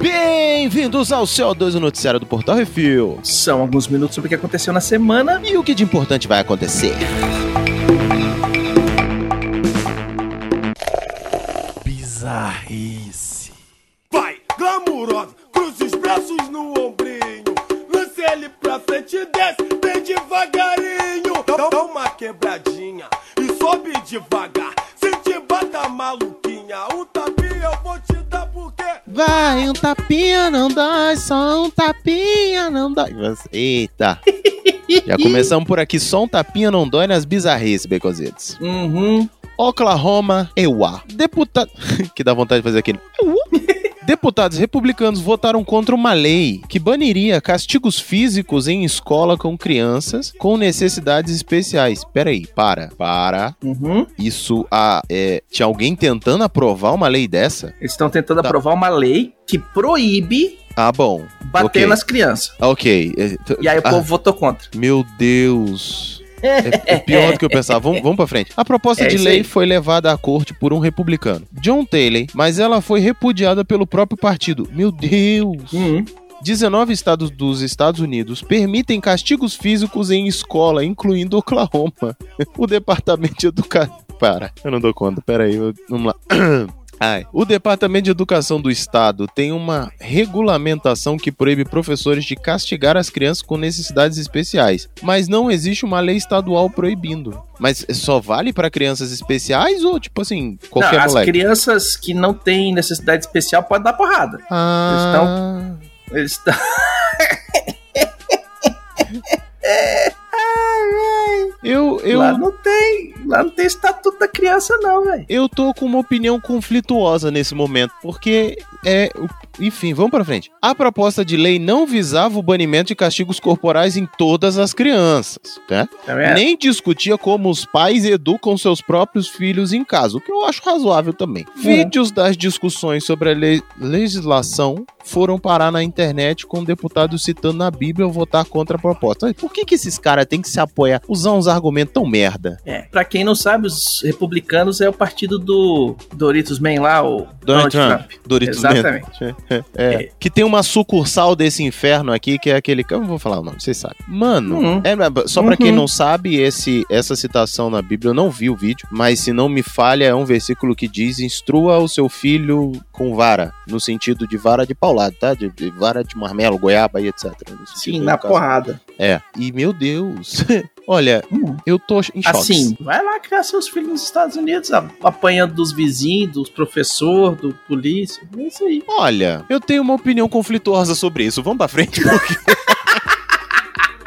Bem-vindos ao CO2, o noticiário do Portal Refil. São alguns minutos sobre o que aconteceu na semana. E o que de importante vai acontecer? Bizarrice. Tapinha não dói, só um tapinha não dói. Eita. Já começamos por aqui, só um tapinha não dói nas bizarrices, Becozitos. Uhum. Oklahoma, EUA. Deputado. que dá vontade de fazer aquele. Deputados republicanos votaram contra uma lei que baniria castigos físicos em escola com crianças com necessidades especiais. Peraí, para, para. Uhum. Isso, ah, é, tinha alguém tentando aprovar uma lei dessa? Eles estão tentando Tá. aprovar uma lei que proíbe Ah, bom. bater Ok. nas crianças. Ok. é, E aí o ah, povo votou contra. Meu Deus. É, é pior do que eu pensava. Vamos, vamos pra frente. A proposta É de lei aí. foi levada à corte por um republicano, John Taylor, mas ela foi repudiada pelo próprio partido. Meu Deus! Uhum. 19 estados dos Estados Unidos permitem castigos físicos em escola, incluindo Oklahoma. O Departamento de Educação. Para, eu não dou conta. Pera aí, eu- vamos lá. Ai. O Departamento de Educação do Estado tem uma regulamentação que proíbe professores de castigar as crianças com necessidades especiais, mas não existe uma lei estadual proibindo. Mas só vale para crianças especiais ou tipo assim, qualquer Não, as moleque? crianças que não têm necessidade especial podem dar porrada. Ah, Eles estão. eu eu Lá não. Lá não tem estatuto da criança, não, velho. Eu tô com uma opinião conflituosa nesse momento, porque é. Enfim, vamos pra frente. A proposta de lei não visava o banimento de castigos corporais em todas as crianças, né? Tá? Nem discutia como os pais educam seus próprios filhos em casa, o que eu acho razoável também. Vídeos das discussões sobre a le- legislação foram parar na internet com deputados citando na Bíblia votar contra a proposta. Por que, que esses caras têm que se apoiar, usar uns argumentos tão merda? É, pra quem não sabe, os republicanos é o partido do Doritos Man lá, o Donald Trump. Doritos Exatamente. Man. É, Que tem uma sucursal desse inferno aqui, que é aquele. Eu não vou falar o nome, vocês sabem. Mano, Uhum. é, só pra quem Uhum. não sabe, esse, essa citação na Bíblia, eu não vi o vídeo, mas se não me falha, é um versículo que diz: instrua o seu filho com vara, no sentido de vara de paulado, tá? De, de vara de marmelo, goiaba e etc. Sim, na porrada. É. E meu Deus. Olha, Hum. eu tô em choque. Assim, vai lá criar seus filhos nos Estados Unidos, apanhando dos vizinhos, dos professores, do polícia. É isso aí. Olha, eu tenho uma opinião conflituosa sobre isso. Vamos pra frente, porque.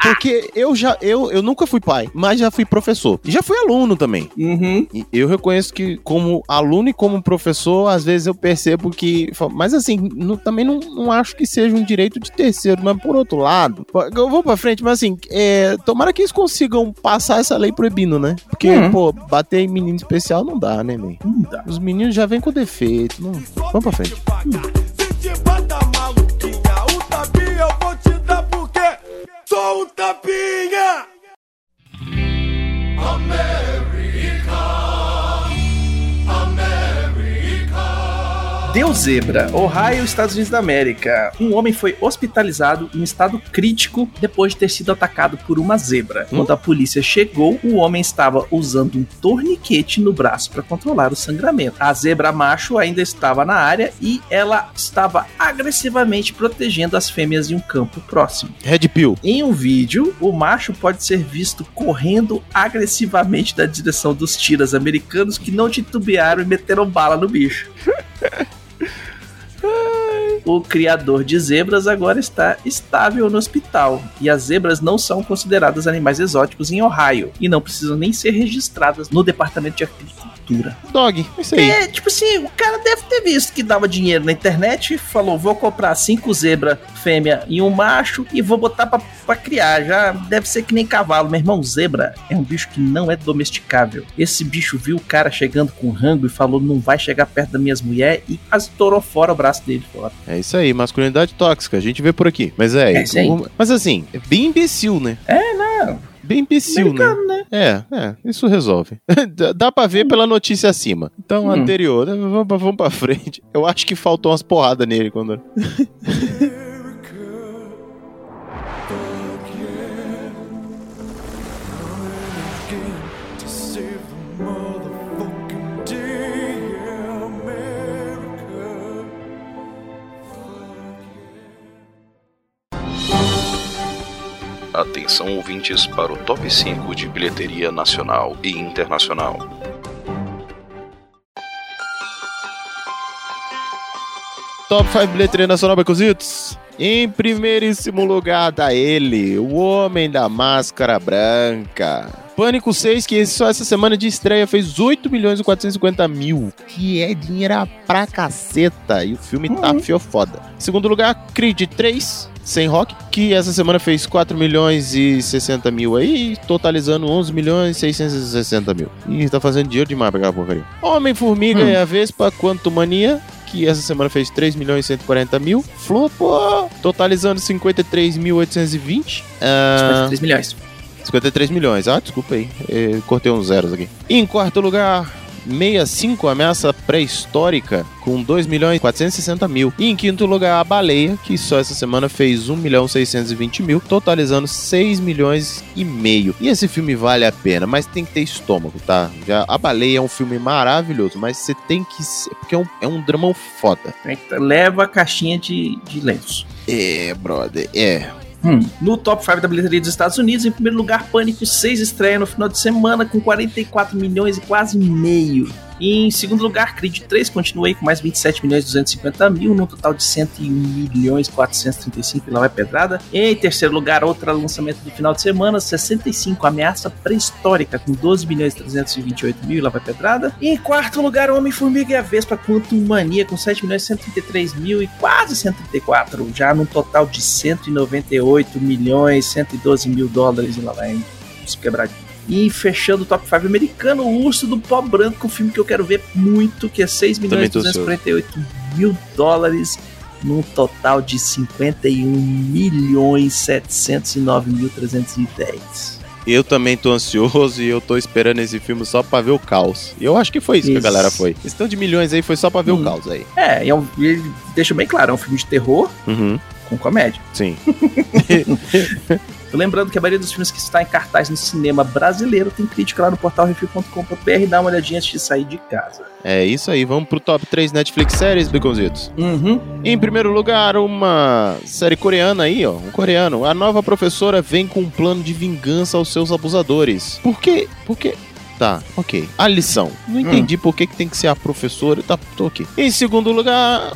Porque eu já, eu, eu nunca fui pai, mas já fui professor. E já fui aluno também. Uhum. E eu reconheço que, como aluno e como professor, às vezes eu percebo que. Mas assim, não- também não, não acho que seja um direito de terceiro. Mas por outro lado, eu vou pra frente, mas assim, é, tomara que eles consigam passar essa lei proibindo, né? Porque, Uhum. pô, bater em menino especial não dá, né, man? Não dá. Os meninos já vêm com defeito. Não... Vamos pra frente. Se sou um tapinha. Deu zebra. Ohio, Estados Unidos da América. Um homem foi hospitalizado em estado crítico depois de ter sido atacado por uma zebra. Hum? Quando a polícia chegou, o homem estava usando um torniquete no braço para controlar o sangramento. A zebra macho ainda estava na área e ela estava agressivamente protegendo as fêmeas em um campo próximo. Red Pill. Em um vídeo, o macho pode ser visto correndo agressivamente na direção dos tiras americanos que não titubearam e meteram bala no bicho. O criador de zebras agora está estável no hospital. E as zebras não são consideradas animais exóticos em Ohio e não precisam nem ser registradas no Departamento de Dog. É isso aí. É, tipo assim, o cara deve ter visto que dava dinheiro na internet, falou: vou comprar cinco zebra fêmea e um macho e vou botar pra, pra criar. Já deve ser que nem cavalo. Meu irmão, zebra é um bicho que não é domesticável. Esse bicho viu o cara chegando com rango e falou: não vai chegar perto das minhas mulheres e quase torou fora o braço dele fora. É isso aí, masculinidade tóxica, a gente vê por aqui. Mas é, É isso aí. o- mas assim, é bem imbecil, né? É, não. Bem imbecil, né? Né? É, é, isso resolve. Dá- pra ver pela notícia acima. Então, Hum. anterior, né, vamos, pra- vamos pra frente. Eu acho que faltou umas porradas nele quando. Atenção ouvintes para o top 5 de bilheteria nacional e internacional. Top 5 bilheteria nacional, Becositos. Em primeiríssimo lugar, dá ele, o Homem da Máscara Branca. Pânico 6, que só essa semana de estreia fez 8 milhões e 450 mil, que é dinheiro pra caceta, e o filme tá fiofoda. Segundo lugar, Creed 3, sem rock, que essa semana fez 4 milhões e 60 mil aí, totalizando 11 milhões e 660 mil. E tá fazendo dinheiro demais pra aquela porcaria. Homem-Formiga Hum. e a Vespa, Quantumania, que essa semana fez 3 milhões e 140 mil. Flopou, totalizando 53.820. Ah, 53 milhões. 53 milhões. Ah, desculpa aí. eh, cortei uns zeros aqui. Em quarto lugar, 65, Ameaça Pré-Histórica, com 2 milhões e 460 mil. E em quinto lugar, A Baleia, que só essa semana fez 1 milhão e 620 mil, totalizando 6 milhões e meio. E esse filme vale a pena, mas tem que ter estômago, tá? Já, a Baleia é um filme maravilhoso, mas você tem que... ser- Porque é um, é um dramão foda. Leva a caixinha de, de lenço. É, brother, é. Hum. No top 5 da bilheteria dos Estados Unidos, em primeiro lugar, Pânico 6 estreia no final de semana com 44 milhões e quase meio. E em segundo lugar, Creed 3 continua aí com mais 27 milhões e 250 mil, num total de 101 milhões 435 e lá vai pedrada. Em terceiro lugar, outro lançamento do final de semana, 65, Ameaça Pré-Histórica, com 12 milhões e 328 mil lá vai pedrada. E em quarto lugar, Homem-Formiga e a Vespa Quantum Mania, com 7 milhões e 133 mil e quase 134, já num total de 198 milhões 112 mil dólares lá vai quebrar. E fechando o top 5 americano, o Urso do Pó Branco, um filme que eu quero ver muito, que é 6 milhões e Também tô ansioso. 248 mil dólares, num total de 51 milhões 709 mil 310. Eu também tô ansioso e eu tô esperando esse filme só pra ver o caos. E eu acho que foi isso, que a Isso. galera foi. Tanto de milhões aí foi só pra ver Hum. o caos aí. É, e é um, ele deixa bem claro, é um filme de terror Uhum, com comédia. sim. Lembrando que a maioria dos filmes que está em cartaz no cinema brasileiro tem crítica lá no portal refil.com.br, dá uma olhadinha antes de sair de casa. É isso aí, vamos pro top 3 Netflix séries, Baconzitos. Uhum. Em primeiro lugar, uma série coreana aí, ó. Um coreano. A nova professora vem com um plano de vingança aos seus abusadores. Por quê? Por quê? Tá, ok. A lição. Não entendi por que, que tem que ser a professora. Tá, tô ok. Em segundo lugar.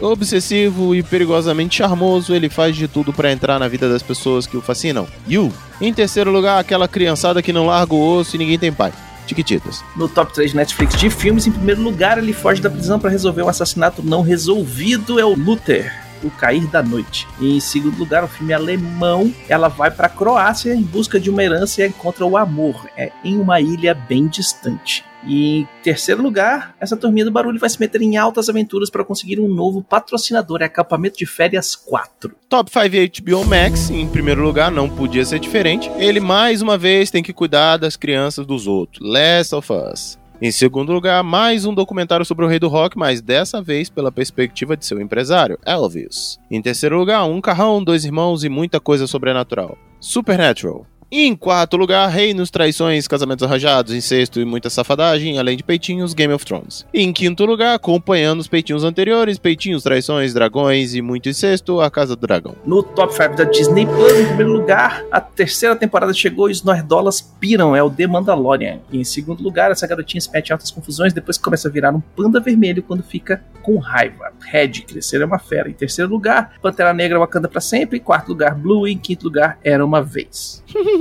Obsessivo e perigosamente charmoso, ele faz de tudo pra entrar na vida das pessoas que o fascinam. You. Em terceiro lugar, aquela criançada que não larga o osso e ninguém tem pai. Tiquititas. No top 3 de Netflix de filmes, em primeiro lugar, ele foge da prisão para resolver um assassinato não resolvido, é o Luther. O Cair da Noite. E em segundo lugar, o filme alemão. Ela vai para a Croácia em busca de uma herança e encontra o amor. É em uma ilha bem distante. E em terceiro lugar, essa turminha do barulho vai se meter em altas aventuras para conseguir um novo patrocinador. É acampamento de férias 4. Top 5 HBO Max, em primeiro lugar, não podia ser diferente. Ele mais uma vez tem que cuidar das crianças dos outros. Last of Us. Em segundo lugar, mais um documentário sobre o rei do rock, mas dessa vez pela perspectiva de seu empresário, Elvis. Em terceiro lugar, um carrão, dois irmãos e muita coisa sobrenatural. Supernatural. E em quarto lugar, reinos, traições, casamentos arranjados, incesto e muita safadagem, além de peitinhos, Game of Thrones. E em quinto lugar, acompanhando os peitinhos anteriores, peitinhos, traições, dragões e muito incesto, A Casa do Dragão. No top 5 da Disney Plus, em primeiro lugar, a terceira temporada chegou e os nerdolas piram, é o The Mandalorian. E em segundo lugar, essa garotinha se mete em altas confusões, depois começa a virar um panda vermelho quando fica com raiva. Red, crescer é uma fera. Em terceiro lugar, Pantera Negra, Wakanda pra sempre. Em quarto lugar, Blue. E em quinto lugar, Era Uma Vez.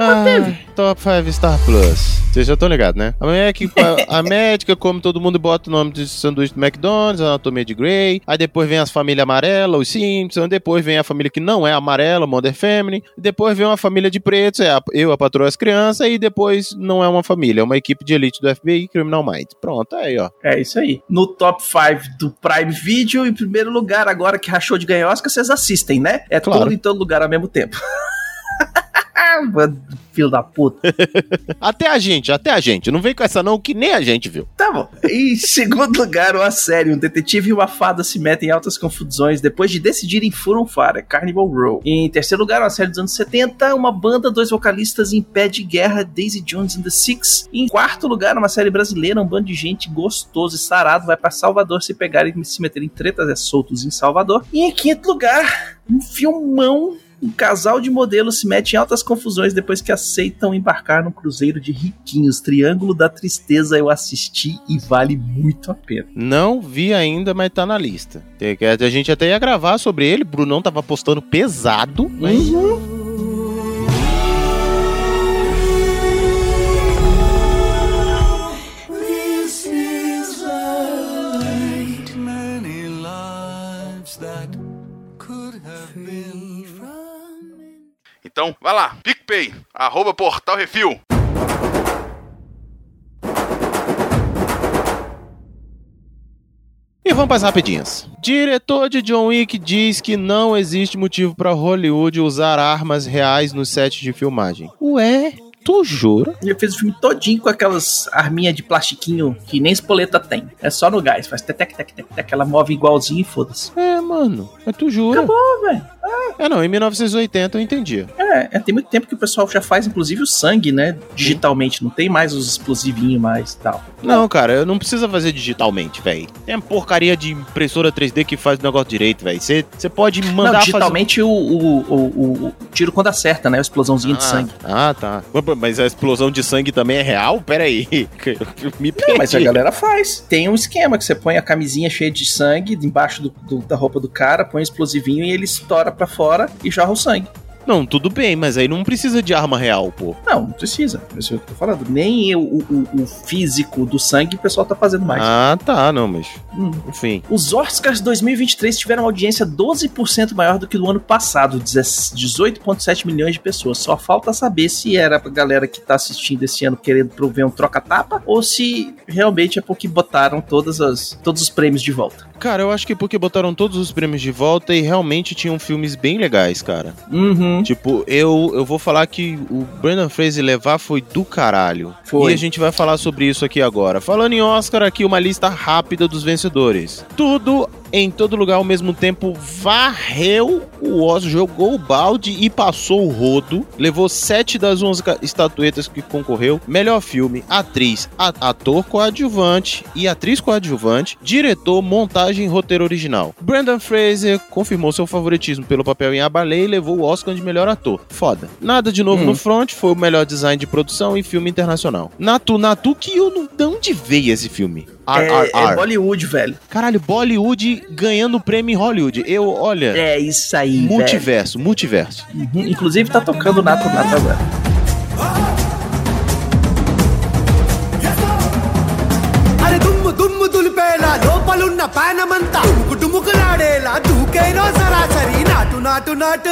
Ah, top 5 Star Plus. Vocês já estão ligados, né? A médica, a médica come todo mundo e bota o nome de sanduíche do McDonald's, a anatomia de Grey. Aí depois vem as famílias amarelas, os Simpsons. Depois vem a família que não é amarela, Mother Family. Depois vem uma família de pretos, é a- eu, a patroa as crianças. E depois não é uma família, é uma equipe de elite do FBI, Criminal Minds. Pronto, aí, ó. É isso aí. No top 5 do Prime Video, em primeiro lugar, agora que rachou de ganhar Oscar, vocês assistem, né? É Claro. tudo em todo lugar ao mesmo tempo. Filho da puta. Até a gente, até a gente. Não vem com essa não, que nem a gente viu. Tá bom. Em segundo lugar, uma série. Um detetive e uma fada se metem em altas confusões depois de decidirem furam fara. Carnival Row. Em terceiro lugar, uma série dos anos 70. Uma banda, dois vocalistas em pé de guerra. Daisy Jones and the Six. Em quarto lugar, uma série brasileira. Um bando de gente gostoso e sarado vai pra Salvador se pegarem e se meterem em tretas é soltos em Salvador. E em quinto lugar, um filmão um casal de modelos se mete em altas confusões depois que aceitam embarcar num cruzeiro de riquinhos. Triângulo da Tristeza eu assisti e vale muito a pena. Não vi ainda, mas tá na lista. A gente até ia gravar sobre ele. Brunão tava postando pesado, mas many Então, vai lá, PicPay, arroba Portal Refil. E vamos para as rapidinhas. Diretor de John Wick diz que não existe motivo para Hollywood usar armas reais no set de filmagem. Ué, tu jura? Ele fez o filme todinho com aquelas arminhas de plastiquinho que nem espoleta tem. É só no gás, faz tec, tec, tec, tec, ela move igualzinho e foda-se. É, mano. Mas tu jura? Acabou, velho. É, não, em 1980 eu entendia. É, é, tem muito tempo que o pessoal já faz, inclusive, o sangue, né? Digitalmente. Não tem mais os explosivinhos mais e tal. Não, cara, eu não precisa fazer digitalmente, velho. Tem porcaria de impressora 3D que faz o negócio direito, velho. Você pode Não, mandar digitalmente o, o, o, o- o tiro quando acerta, né? A explosãozinha de fazer... sangue. Ah, tá. Mas a explosão de sangue também é real? Pera aí. Me Não, mas a perdi. galera faz. Tem um esquema que você põe a camisinha cheia de sangue embaixo do- do- da roupa do cara, põe um explosivinho e ele estoura pra fora e jorra o sangue. Não, tudo bem, mas aí não precisa de arma real, pô. Não, não precisa. É isso que eu tô falando. Nem o, o- o físico do sangue o pessoal tá fazendo mais. Ah, tá, não, mas. Hum. Enfim. Os Oscars 2023 tiveram uma audiência 12% maior do que do ano passado, 10 18,7 milhões de pessoas. Só falta saber se era pra galera que tá assistindo esse ano querendo prover um troca-tapa ou se realmente é porque botaram todas as, todos os prêmios de volta. Cara, eu acho que porque botaram todos os prêmios de volta e realmente tinham filmes bem legais, cara. Uhum. Tipo, eu, eu vou falar que o Brandon Fraser levar foi do caralho. Foi. E a gente vai falar sobre isso aqui agora. Falando em Oscar, aqui uma lista rápida dos vencedores. Tudo em todo lugar ao mesmo tempo varreu o Oscar, jogou o balde e passou o rodo. Levou sete das 11 ca- estatuetas que concorreu. Melhor filme, atriz, ator coadjuvante e atriz coadjuvante, diretor, montagem e roteiro original. Brandon Fraser confirmou seu favoritismo pelo papel em A Baleia e levou o Oscar de melhor ator. Foda. Nada de novo Hum. no front, foi o melhor design de produção e filme internacional. Natu Natu, que eu não. De onde veio esse filme? R, É, R, é R. Bollywood, velho. Caralho, Bollywood ganhando prêmio em Hollywood. Eu, olha. É isso aí, velho. multiverso, multiverso. Uhum. Inclusive tá tocando Nato Nato agora. nato, nato!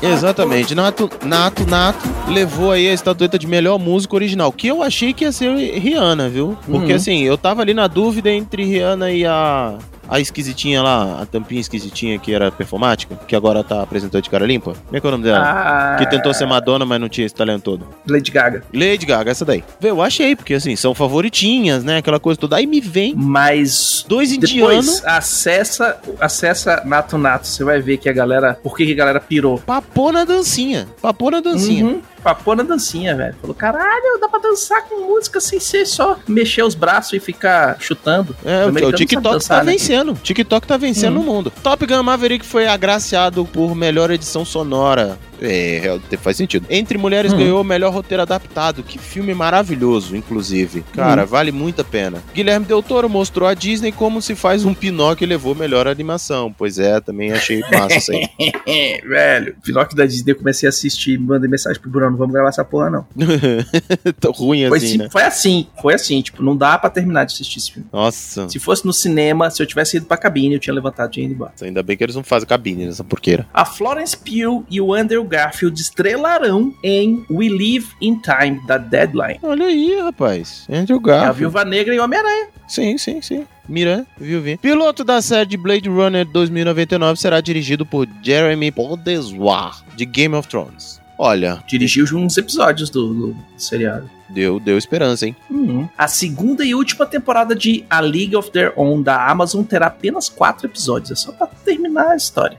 Exatamente, Nato, Nato, Nato levou aí a estatueta de melhor música original, que eu achei que ia ser Rihanna, viu? Porque uhum. assim, eu tava ali na dúvida entre Rihanna e a a esquisitinha lá, a tampinha esquisitinha que era performática, que agora tá apresentando de cara limpa. Como é que é o nome dela? Ah, Que tentou ser Madonna, mas não tinha esse talento todo. Lady Gaga. Lady Gaga, essa daí. Vê, Eu achei, porque assim, são favoritinhas, né? Aquela coisa toda. Aí me vem Mas dois indianos. acessa, acessa Nato Nato, você vai ver que a galera, por que que a galera pirou. Papou na dancinha. Papou na dancinha. Uhum. Papou na dancinha, velho. Falou, caralho, dá pra dançar com música sem ser só mexer os braços e ficar chutando. É, o, o americano sabe TikTok dançar, tá né? vencendo. TikTok tá vencendo Uhum. o mundo. Top Gun Maverick foi agraciado por melhor edição sonora. É, faz sentido. Entre Mulheres Uhum. ganhou o melhor roteiro adaptado. Que filme maravilhoso, inclusive. Cara, vale muito a pena. Guilherme Del Toro mostrou a Disney como se faz um Pinóquio e levou melhor animação. Pois é, também achei massa isso aí. Velho. Pinóquio da Disney, eu comecei a assistir, mandei mensagem pro Bruno, não vamos gravar essa porra, não. Tão ruim Foi, assim, né? foi assim, foi assim, tipo, não dá pra terminar de assistir esse filme. Nossa. Se fosse no cinema, se eu tivesse ido pra cabine, eu tinha levantado e tinha ido embora. Ainda bem que eles não fazem cabine nessa porqueira. A Florence Pugh e o Andrew Garfield estrelarão em We Live in Time, da Deadline. Olha aí, rapaz. Andrew É a Garfield. Viúva Negra e o Homem-Aranha. Sim, sim, sim. Mira, viu, vi. Piloto da série de Blade Runner 2099 será dirigido por Jeremy Podeswar, de Game of Thrones. Olha, Dirigiu uns episódios do, do seriado. deu, deu esperança, hein? Uhum. A segunda e última temporada de A League of Their Own da Amazon terá apenas quatro episódios. É só pra terminar a história.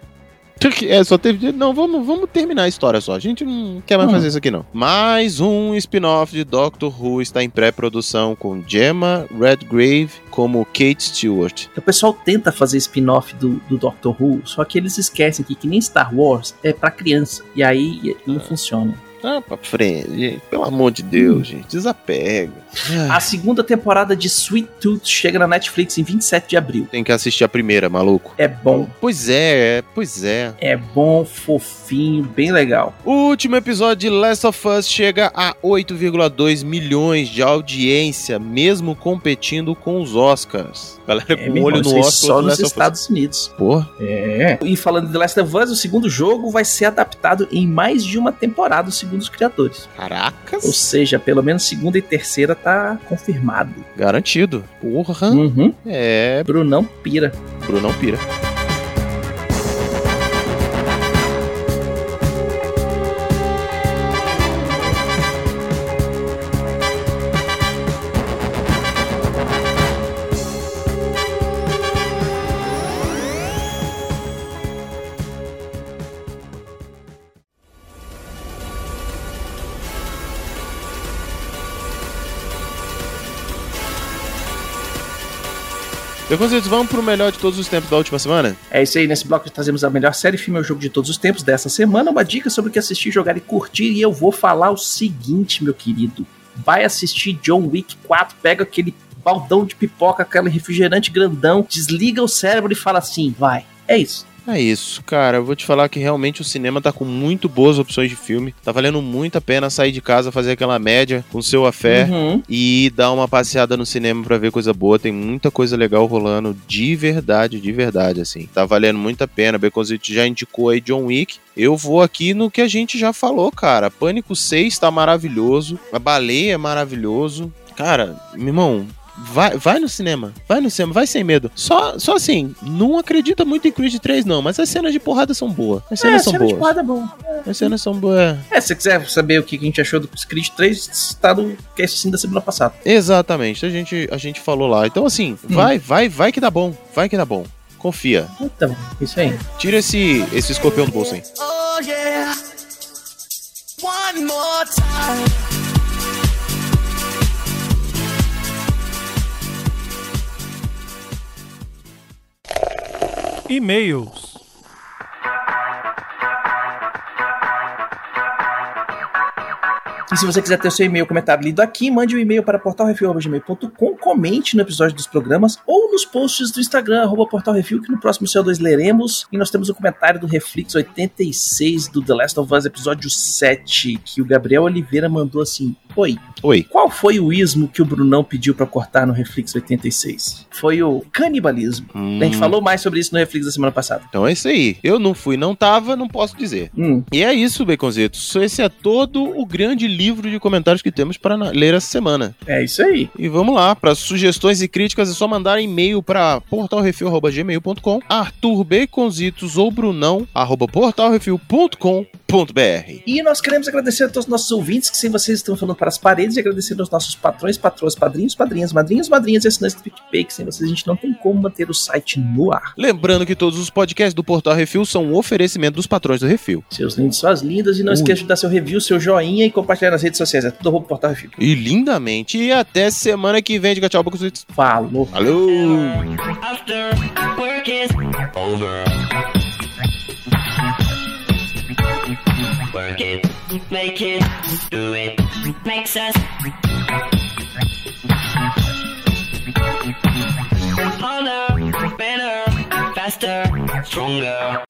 É, só teve. Não, vamos, vamos terminar a história só. A gente não quer mais Hum. fazer isso aqui, não. Mais um spin-off de Doctor Who está em pré-produção com Gemma Redgrave como Kate Stewart. O pessoal tenta fazer spin-off do, do Doctor Who, só que eles esquecem que, que nem Star Wars é pra criança. E aí não funciona. Ah, pra frente, gente. Pelo amor de Deus, gente. Desapega. A segunda temporada de Sweet Tooth chega na Netflix em 27 de abril. Tem que assistir a primeira, maluco. É bom, Pois é, é, pois é. é bom, fofinho, bem legal. O último episódio de Last of Us chega a 8,2 milhões de audiência, mesmo competindo com os Oscars. Galera É, com olho no Oscar. só nos. Estados Unidos. Porra. É. E falando de The Last of Us, o segundo jogo vai ser adaptado em mais de uma temporada, segundo os criadores. Caracas. Ou seja, pelo menos segunda e terceira tá confirmado. Garantido. Porra. Uhum. É, Brunão pira. Brunão pira. Preconceitos, vamos pro melhor de todos os tempos da última semana? É isso aí, nesse bloco trazemos a melhor série, filme ou jogo de todos os tempos dessa semana, uma dica sobre o que assistir, jogar e curtir, e eu vou falar o seguinte, meu querido. Vai assistir John Wick 4, pega aquele baldão de pipoca, aquele refrigerante grandão, desliga o cérebro e fala assim, vai. É isso. É isso, cara. Eu vou te falar que realmente o cinema tá com muito boas opções de filme. Tá valendo muito a pena sair de casa, fazer aquela média com seu afé. Uhum. e dar uma passeada no cinema pra ver coisa boa. Tem muita coisa legal rolando, de verdade, de verdade, assim. Tá valendo muito a pena. Beconzito já indicou aí John Wick. Eu vou aqui no que a gente já falou, cara. Pânico 6 tá maravilhoso. A Baleia é maravilhoso. Cara, meu irmão, vai, vai no cinema. Vai no cinema, vai sem medo. Só, só assim, não acredita muito em Creed 3, não. Mas as cenas de porrada são boas. As cenas É, são cena de boas. porrada é bom. As cenas são boas. É, se você quiser saber o que a gente achou do Creed 3, tá no cast assim da semana passada. Exatamente, a gente, a gente falou lá. Então, assim, vai, vai, vai que dá bom. Vai que dá bom. Confia. Então, isso aí. Tira esse, esse escorpião do bolso aí. Oh yeah. One more time. E-mails. E se você quiser ter o seu e-mail comentário lido aqui, mande um e-mail para portalrefil.gmail.com, comente no episódio dos programas ou nos posts do Instagram, arroba portalrefil, que no próximo CO2 leremos. E nós temos um comentário do Reflex 86 do The Last of Us, episódio 7, que o Gabriel Oliveira mandou assim: Oi, Oi. qual foi o ismo que o Brunão pediu para cortar no Reflex 86? Foi o canibalismo. Hum, A gente falou mais sobre isso no Reflex da semana passada. Então é isso aí. Eu não fui, não tava, não posso dizer. Hum, E é isso, Baconzitos. Esse é todo o grande livro de comentários que temos para ler essa semana. é isso aí. E vamos lá, para sugestões e críticas é só mandar e-mail para portalrefil.gmail.com, Arthur Baconzitos ou Brunão, arroba portalrefil.com.br. E nós queremos agradecer a todos os nossos ouvintes, que sem vocês estão falando para as paredes, e agradecer aos nossos patrões, patroas, padrinhos, padrinhas, madrinhos, madrinhas e assinantes do PicPay, que sem vocês a gente não tem como manter o site no ar. Lembrando que todos os podcasts do Portal Refil são um oferecimento dos patrões do Refil. Seus lindos, suas lindas, e não Ui. esqueça de dar seu review, seu joinha e compartilhar nas redes sociais. É tudo arroba Portal Refil. E lindamente. E até semana que vem. Diga tchau, Baconzitos. Falou! Alô! After work is over. Work it, make it, do it, makes us harder, better, faster, stronger.